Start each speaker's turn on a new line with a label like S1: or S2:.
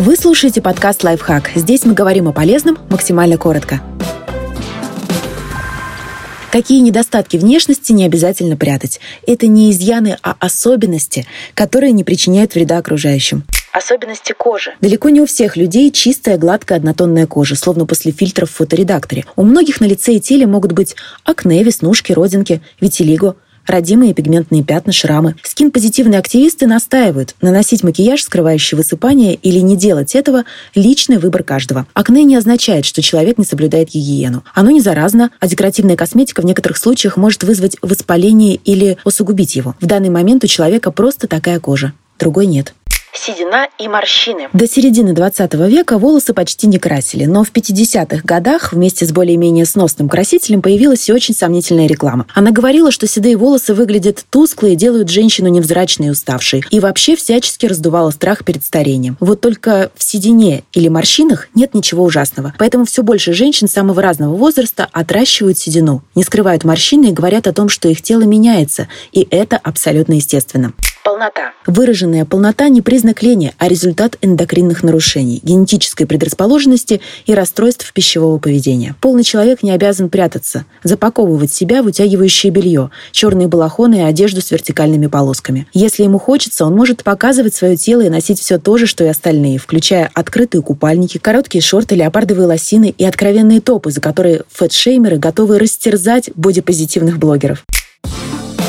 S1: Вы слушаете подкаст «Лайфхак». Здесь мы говорим о полезном максимально коротко. Какие недостатки внешности не обязательно прятать? Это не изъяны, а особенности, которые не причиняют вреда окружающим.
S2: Особенности кожи.
S1: Далеко не у всех людей чистая, гладкая, однотонная кожа, словно после фильтров в фоторедакторе. У многих на лице и теле могут быть акне, веснушки, родинки, витилиго – родимые пигментные пятна, шрамы. Скин-позитивные активисты настаивают, наносить макияж, скрывающий высыпание, или не делать этого – личный выбор каждого. Акне не означает, что человек не соблюдает гигиену. Оно не заразно, а декоративная косметика в некоторых случаях может вызвать воспаление или усугубить его. В данный момент у человека просто такая кожа, другой нет
S2: седина и морщины.
S1: До середины 20 века волосы почти не красили, но в 50-х годах вместе с более-менее сносным красителем появилась и очень сомнительная реклама. Она говорила, что седые волосы выглядят тускло и делают женщину невзрачной и уставшей, и вообще всячески раздувала страх перед старением. Вот только в седине или морщинах нет ничего ужасного, поэтому все больше женщин самого разного возраста отращивают седину, не скрывают морщины и говорят о том, что их тело меняется, и это абсолютно естественно
S2: полнота.
S1: Выраженная полнота не признак лени, а результат эндокринных нарушений, генетической предрасположенности и расстройств пищевого поведения. Полный человек не обязан прятаться, запаковывать себя в утягивающее белье, черные балахоны и одежду с вертикальными полосками. Если ему хочется, он может показывать свое тело и носить все то же, что и остальные, включая открытые купальники, короткие шорты, леопардовые лосины и откровенные топы, за которые фэтшеймеры готовы растерзать бодипозитивных блогеров.